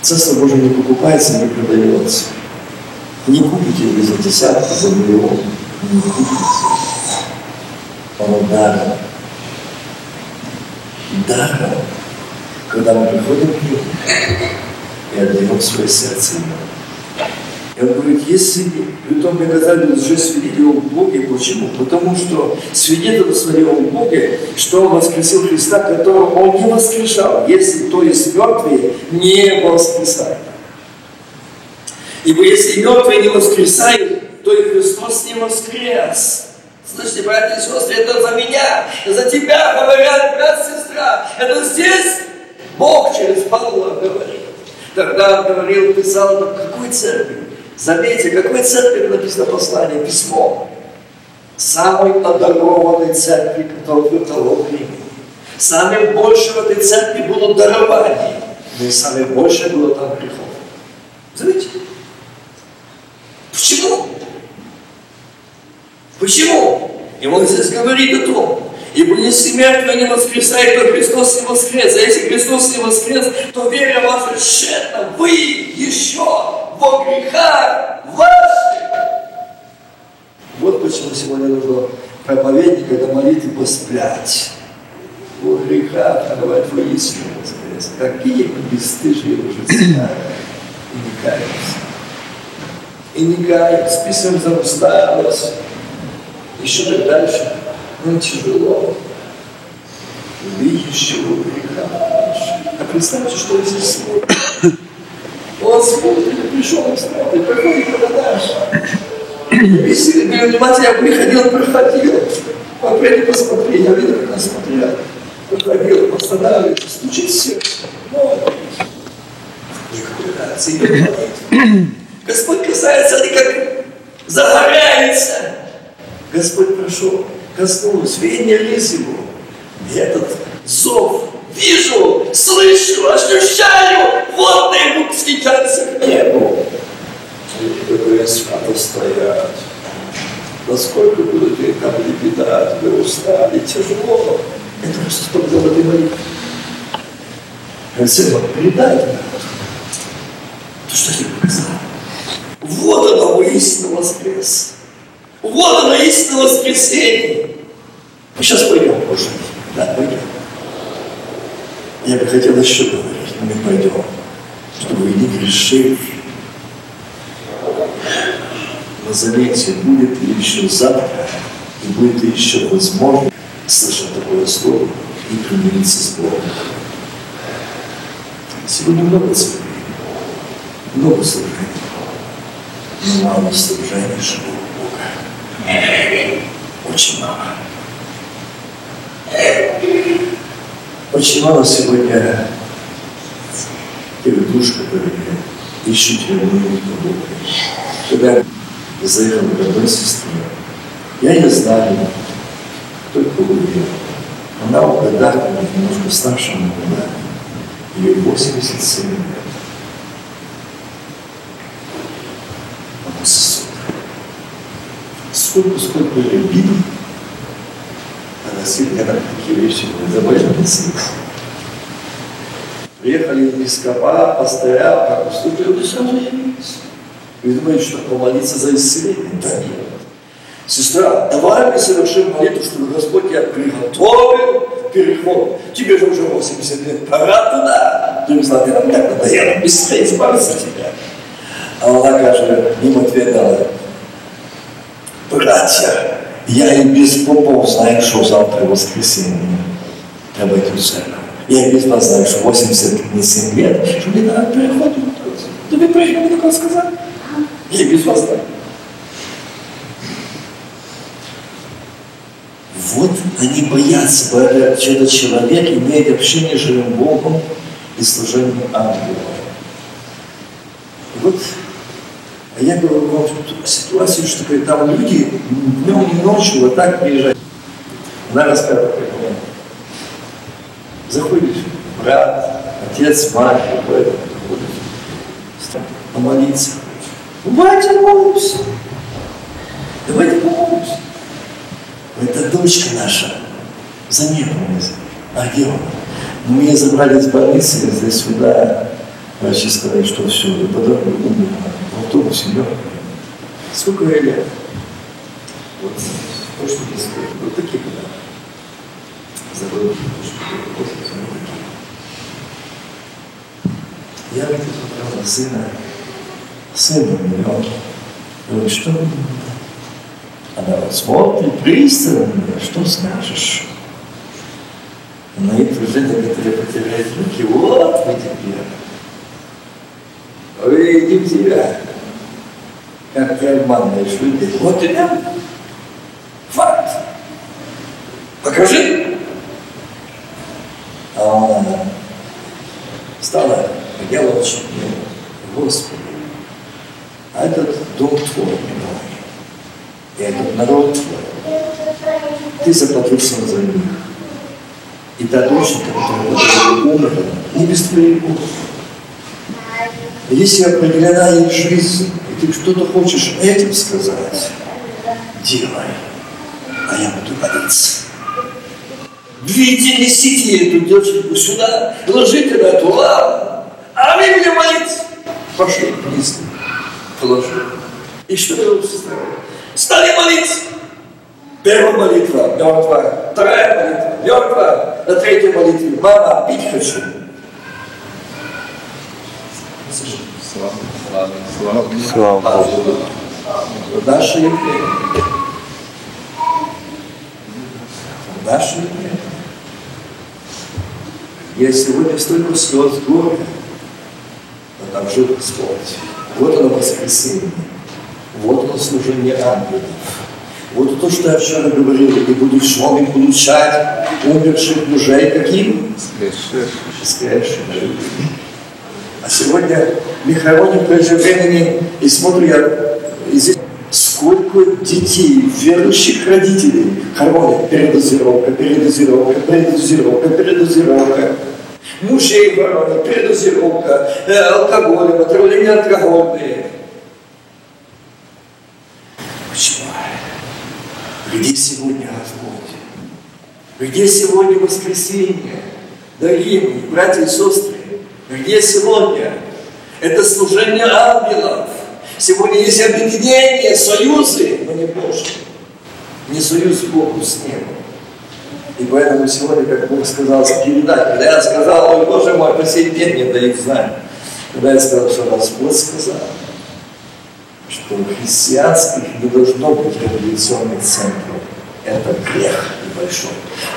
Царство Божие не покупается, не продается. Не купите вы за десятку, за миллион. Не купите. Оно даром. Даром. Когда мы приходим к Нему и отдаем свое сердце Ему. И он говорит, свидетель. Притом мне сказали, уже свидетель в Боге. Почему? Потому что свидетельствовали в Боге, что Он воскресил Христа, которого Он не воскрешал, если то есть мертвые не воскресают. Ибо если мертвые не воскресают, то и Христос не воскрес. Слышите, братья и сестры, это за меня, за тебя говорят, брат, сестра. Это здесь Бог через Павла говорит. Тогда говорил, писал, ну, какой церкви? Заметьте, какой церкви написано послание, письмо? Самой одарованной церкви, которая в того времени. Самым больше в этой церкви было дарований, но и самое большее было там грехов. Заметьте? Почему? Почему? И он здесь говорит о том, Ибо если мертвый не воскресает, то Христос не воскрес. А если Христос не воскрес, то веря ваша тщетна. Вы еще во грехах ваших. Вот почему сегодня нужно проповедника до молитвы посплять. Во грехах, а давай воистину воскрес. Какие бесстыжие уже. И не каемся и не кает, списываем за усталость. Еще так дальше. Нам тяжело. Видящего греха. А представьте, что здесь смотрит. Он смотрит, пришел, он смотрит, проходит продаж. Если говорю, внимательно, я приходил, проходил. Попри, посмотри, я видел, как он смотрел. Проходил, останавливается, стучит сердце. Никакой реакции, Господь касается, они как загоряется. Господь прошел, коснулся, видение его. И этот зов вижу, слышу, ощущаю, вот на ему стекаться к небу. И такое свято стоять. Насколько будете там лепетать, вы устали, тяжело. Это просто только в этой молитве. Господь, передай нам. То, что я показал. Вот оно истинно воскрес. Вот оно истинно воскресенье. Мы сейчас пойдем, Боже. Да, пойдем. Я бы хотел еще говорить, но мы пойдем, чтобы вы не грешили. Но заметьте, будет ли еще завтра, и будет ли еще возможно слышать такое слово и примириться с Богом. Сегодня много церквей, много служений мало служения живого Бога. Очень мало. Очень мало сегодня тех душ, которые ищут верную Бога. Когда заехал к одной сестре, я не знаю, только увидел. Она годах, немножко старше моего, ей 87 лет. сколько, сколько любил, а на сегодня такие вещи не забываем Приехали епископа, пастыря, как уступил, и сразу явились. Вы думаете, что помолиться за исцеление? Да нет. Сестра, давай мы совершим молитву, чтобы Господь тебя приготовил к переходу. Тебе же уже 80 лет, пора туда. Другий сказав, ти нам так надоело, быстрее избавиться от тебя. А вона каже, їм відповідала, браття, я і без попов знаю, що завтра воскресенье. Треба йти в церкву. Я і без вас знаю, що 87 лет, що мені треба переходити. Тобі прийшли мені такого сказати? Я і без вас знаю. Вот они боятся, что этот человек имеет общение с живым Богом и служение ангелам. И вот а я говорю вам тут ситуацию, что когда там люди днем и ночью вот так приезжают. Она рассказывает, как он заходит брат, отец, мать, какой-то, помолиться. Давайте помолимся. Давайте помолимся. Это дочка наша. За небом. А где он? Мы ее забрали из больницы, здесь сюда. Врачи сказали, что все, и автобусе лег. Сколько ей лет? Вот, не скажу. Вот такие когда. Забыл, что Я видел правда, сына, сына умер. Говорю, что вы она вот смотрит пристально на что скажешь? На это уже некоторые потеряют руки. Вот вы теперь. Увидим тебя. Как ты обманываешь людей. Вот тебя. Факт. Покажи. А она стала, я очень Господи, а этот дом твой, мой и этот народ твой, ты заплатился за них. И та доченька, которая умерла, не без твоего. Если определена ей жизнь, ты что-то хочешь этим сказать, делай, а я буду молиться. Видите, несите эту девочку сюда, ложите на эту лаву, а мы будем молиться. Пошли вниз, положи. И что я составил? Стали молиться. Первая молитва, мертвая. Вторая молитва, мертвая. На третьей молитве, мама, пить хочу. Слава Богу. Наше явление. Наше явление. Я сегодня столько слез горя, но там жил Господь. Вот оно воскресенье. Вот оно служение ангелов. Вот то, что я вчера говорил, и будешь могли получать умерших мужей каким? Воскресших. А сегодня хороним преждевременные, и смотрю я, и здесь сколько детей, верующих родителей хоронят. Передозировка, передозировка, передозировка, передозировка. Мужей хоронят, передозировка, э, алкоголем, отравление алкогольные. Почему? Где сегодня Господь? Где сегодня воскресенье? Дорогие мои братья и сестры, где сегодня? Это служение ангелов. Сегодня есть объединение, союзы, но не Божьи. Не союз Богу с небом. И поэтому сегодня, как Бог сказал, передать. Когда я сказал, ой, Боже мой, по сей день не дают знать. Когда я сказал, что Господь сказал, что христианских не должно быть революционных центров. Это грех небольшой.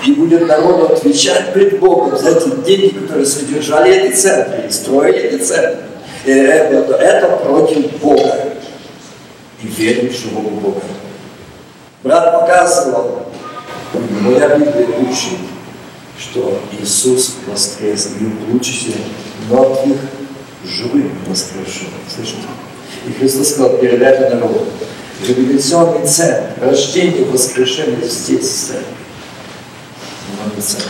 И будет народу отвечать пред Богом за эти деньги, которые содержали эти центры строили эти центры. Это, это против Бога и верующего в Бога. Брат показывал, моя Библия учит, что Иисус воскрес, и получите мертвых живым воскрешенных. Слышите? И Христос сказал, передайте народу. Революционный центр, рождение, воскрешение здесь, в церкви. Но не центр.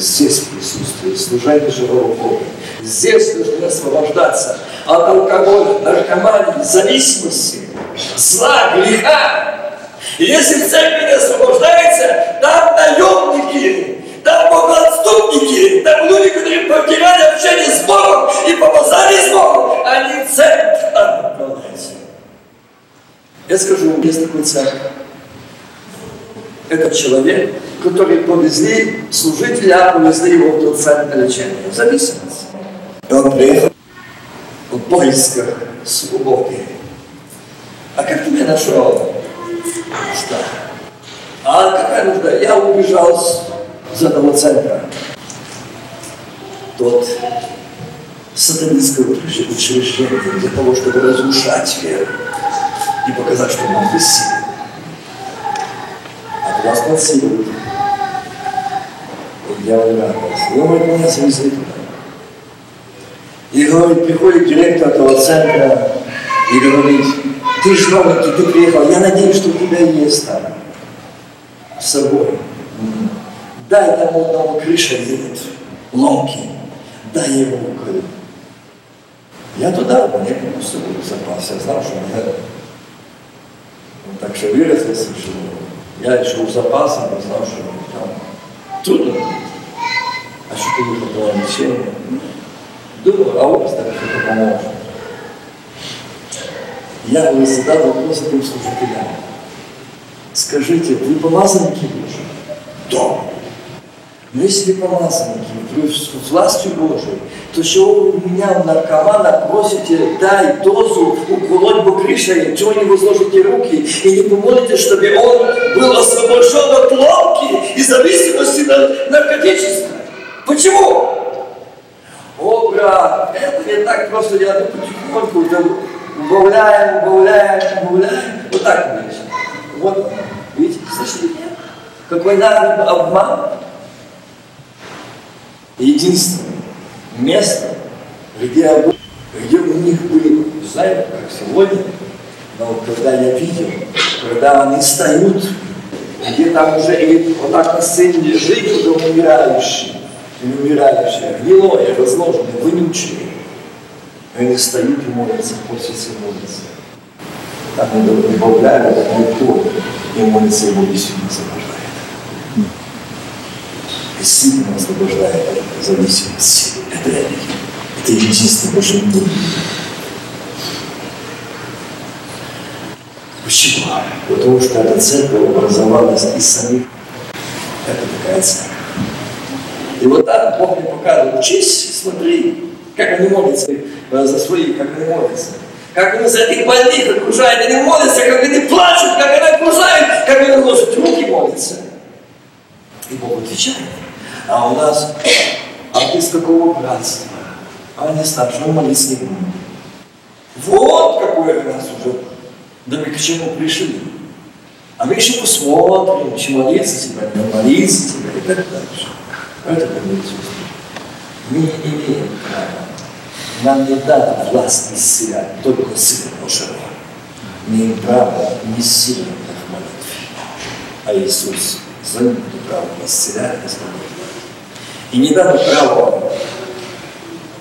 Здесь присутствует служение живого Бога. Здесь нужно освобождаться от алкоголя, наркомании, зависимости, зла, греха. И если в церкви не освобождается, там наемники, там богоотступники, там люди, которые потеряли общение с Богом и помазали с Богом, они церковь там. Я скажу, есть такой церковь. Этот человек, который повезли, служителя повезли его в тот центр лечения, в зависимости. И он приехал в поисках свободы. А как ты меня нашел? Что? А какая нужда? Я убежал с этого центра. Тот сатанинское учреждение для того, чтобы разрушать веру и показать, что он бессилен. Туда спасибо. И я. И он говорит, меня туда. И говорит, приходит директор этого центра и говорит, ты ж новенький, ты приехал, я надеюсь, что у тебя есть там с собой. Дай тому одному крыша едет, ломкий, дай его уколю. Я туда, мне просто был запас, я знал, что я ну, так что выразился, что я еще в запасе, но знал, что там трудно. А ты выход на лечение? Думаю, а так что-то поможет. Я бы задал вопрос этим служителям. Скажите, вы помазанники Божьи? Да. Но если помазанники, с властью Божией, то чего вы меня, наркомана, просите, дай дозу уколоть бы крышей, чего не возложите руки и не помолите, чтобы он был освобожден от ломки и зависимости наркотической? Почему? О, брат, это не так просто, я потихоньку убавляем, убавляем, убавляем. Вот так будет. Вот, видите, слышите? Какой наглый обман. Единственное место, где, где у них были, знаете, как сегодня, но когда я видел, когда они встают, где там уже и вот так на сцене жить уже умирающие, или умирающие, гнилое, разложенное, вонючее. Они встают и молятся, хочется молиться. Там они добавляют никто и молится его действительно освобождает. Действительно освобождает зависимость. Это, это единственное Божье мнение. Почему? Потому что эта церковь образовалась из самих. Это такая церковь. И вот так Бог мне показывает, учись, смотри, как они молятся за своих, как они молятся. Как они за этих больных окружают, они молятся, как они плачут, как они окружают, как они ложат руки молятся. И Бог отвечает. А у нас, а ты с какого братства? А старше, мы молиться не будем. Вот какое нас уже, да мы к чему пришли. А мы еще посмотрим, чем молиться тебя, не молиться тебя и так дальше. Это говорится. Мы не имеем права. Нам не дана власть исцелять, только Сын Божьего. Не имеем права не сильно в молитве. А Иисус за ним право исцелять и. И не дано право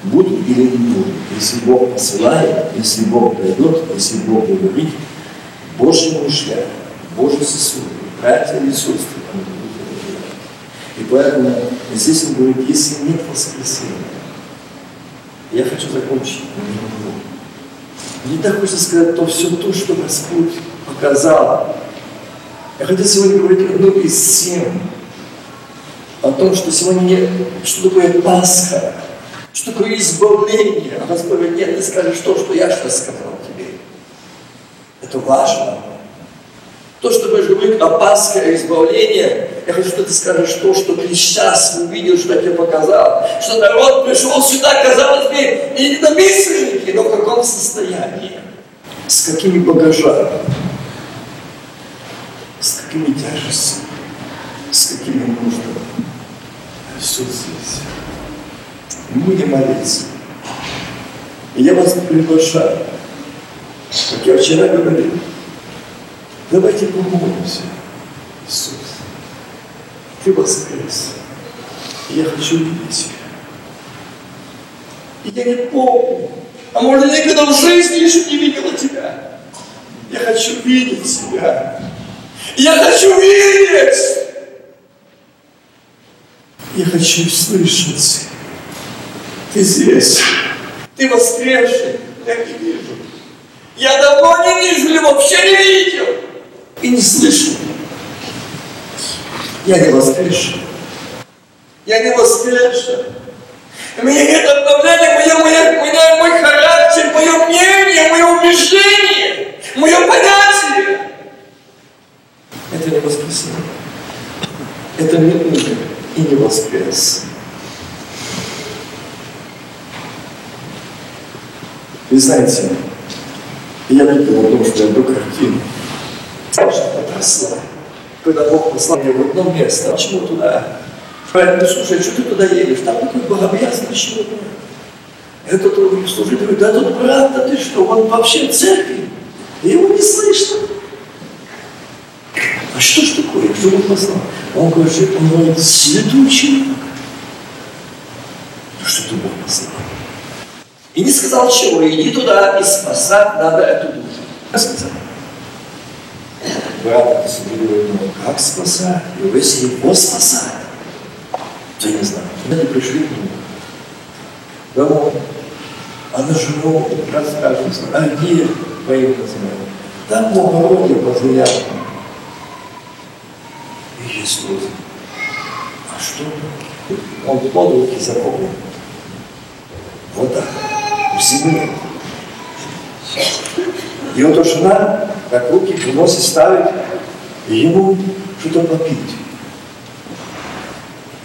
буду или не буду. Если Бог посылает, если Бог дает, если Бог говорит, Божьи мужья, Божьи сосуды, братья и сестры. И поэтому здесь он говорит, если нет воскресения, я хочу закончить. Мне так хочется сказать, то все то, что Господь показал. Я хотел сегодня говорить одну из тем, о том, что сегодня что такое Пасха, что такое избавление. А Господь говорит, нет, ты скажешь то, что я что сказал тебе. Это важно. То, что будешь говорить о Пасхе, о избавлении, я хочу, чтобы ты скажешь то, что ты сейчас увидел, что я тебе показал. Что народ пришел сюда, казалось бы, и недомысленники, но в каком состоянии? С какими багажами? С какими тяжестями? С какими нуждами? Все здесь. И будем молиться. И я вас приглашаю, как я вчера говорил, давайте помолимся. Иисус, Ты воскрес. И я хочу видеть Тебя. И я не помню, а может, я никогда в жизни еще не видела Тебя. Я хочу видеть Тебя. Я хочу видеть! Я хочу слышать. Ты здесь. Ты воскресший. Я не вижу. Я давно не вижу или вообще не видел. И не слышу. Я не воскресший. Я не воскресший. Меня нет обновления, моя, моя, моя, мой характер, мое мнение, мое убеждение, мое понятие. Это не воскресение. Это не умер и не воскрес. Вы знаете, я видел о том, что я одну картину. Потрясла. Когда Бог послал меня в одно место, почему туда? Правильно, слушай, что ты туда едешь? Там такой богобоязненный человек. Это другой служитель говорит, да тут брат, да ты что, он вообще в церкви. Его не слышно. А что ж такое? Что он послал? Он говорит, он говорит, святой человек. Ну что ты Бог послал? И не сказал чего, иди туда и спасать надо эту душу. Сказал. Брат говорит, ну как спасать? И если его спасать, то я не знаю. Они пришли к нему. Домой. А на жену расскажет, а где поехать знаю? Там Богородие позволял. И Иисус. А что? Он под руки запомнил. Вот так. В земле. И вот жена как руки приносит, ставит, и ему что-то попить.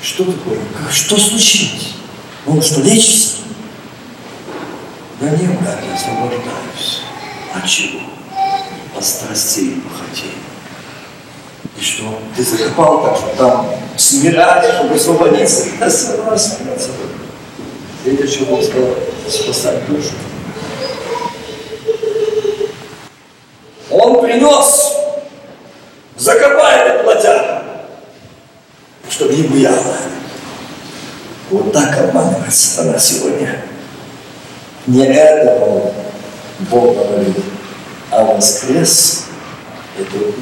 Что такое? Как, что случилось? Он что, лечится? Да не, брат, я освобождаюсь. От чего? От страстей и похотей. Что? Ты закопал так, что там смирать, чтобы освободиться? Смираться. Видите, что Бог сказал? Спасать душу. Он принес, закопай этот плотяга, чтобы не буяло. Вот так обманывает сатана сегодня. Не этого Бог говорит, а воскрес это умер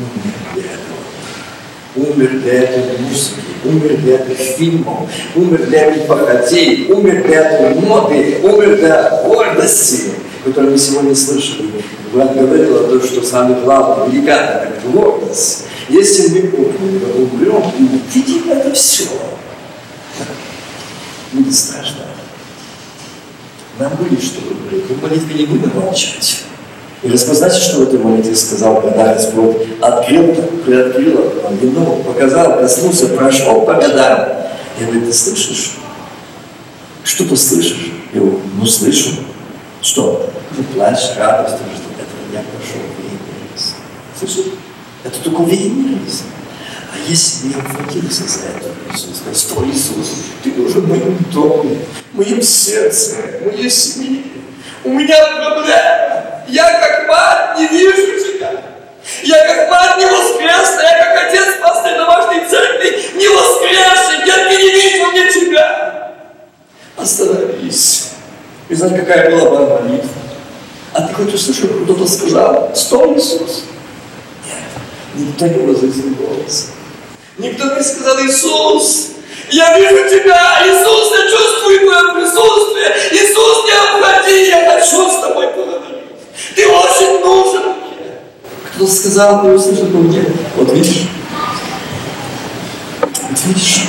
для этого. Умер для этой музыки, умер для этих фильмов, умер для этих похотей, умер для этой моды, умер для гордости, которую мы сегодня слышали. Брат говорил о том, что самое главное, великая гордость. Если мы умрем и увидим это все, будет страшно. Нам будет что выбрать. В молитве не будем молчать. И распознайте, что в этой молитве сказал, когда Господь открыл, приоткрыл вино, показал, коснулся, прошел по годам. И говорит, ты слышишь? Что ты слышишь? Я говорю, ну слышу. Что? Ну, плачь, радость, что это я прошел в Слышишь? Это только уверенность. А если я ухватился за это, Иисус, что Иисус, ты уже в моем доме, в моем сердце, в моей семье. У меня проблема. Я как мать не вижу тебя. Я как мать не воскресна, я как отец пастырь домашней церкви не воскресший, я не вижу мне тебя. Остановись. И знаешь, какая была моя молитва? А ты хоть услышал, кто-то сказал, стой, Иисус. Нет, никто не возвысил голос. Никто не сказал, Иисус, я вижу тебя, Иисус, я чувствую твое присутствие, Иисус, не обходи, я хочу с тобой поговорить. Ты очень нужен мне. Кто сказал, ты услышал по мне. Вот видишь? Вот видишь?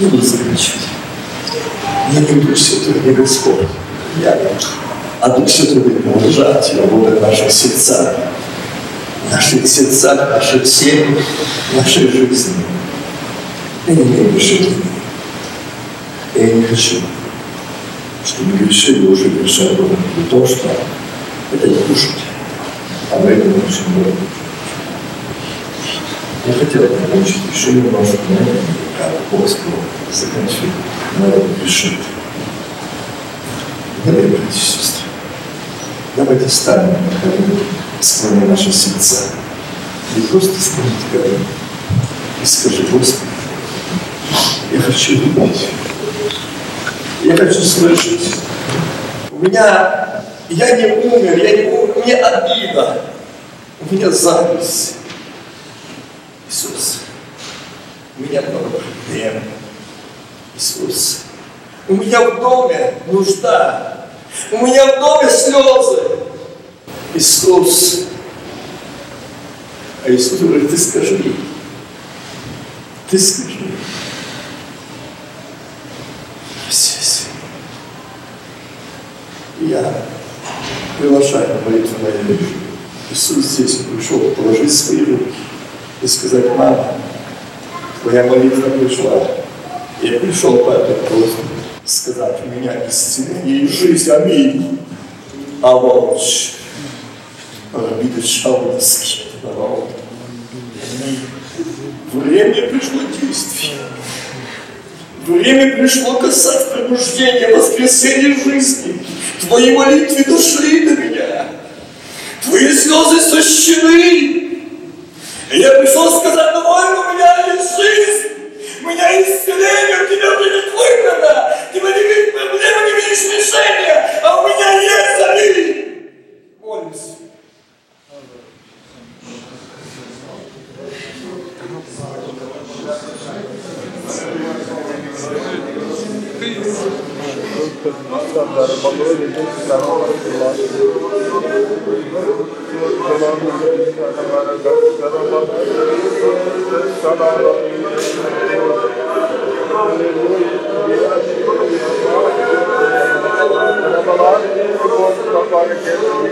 Не буду заканчивать. Я Дух Святой, не Господь. Я а Дух Святой продолжать работать в наших сердцах, в наших сердцах, в наших семьях, в нашей жизни. Я не решения. Я не хочу чтобы грешили уже грешат не то, что это не кушать, а в этом очень много. Я хотел закончить еще немножко, но как сказал, заканчивать, надо грешить. Дорогие братья и сестры, давайте станем на колени, склоним наши сердца. И просто склонить колени. И скажи, Господи, я хочу любить я хочу слышать. У меня, я не умер, я не умер, мне обида, у меня зависть. Иисус, у меня много проблем. Иисус, у меня в доме нужда, у меня в доме слезы. Иисус, а Иисус говорит, ты скажи, Ты скажи. Здесь. Я приглашаю на молитву мою душу. Иисус здесь пришел положить свои руки и сказать, мама, твоя молитва пришла. Я пришел по этой просьбе сказать, у меня исцеление и жизнь, аминь. А волч, Рабида Шауловский, народ. Время пришло действие. Время пришло касать пробуждения, воскресения жизни. Твои молитвы дошли до меня. Твои слезы сощены. Я пришел сказать, довольно, у меня есть жизнь. У меня исцеление, у тебя будет выхода. Ты не видишь проблемы, не видишь решения, а у меня есть аминь. Молимся. kitapları Bakara Gece Sıkanı Allah'a Allah'a emanet olun.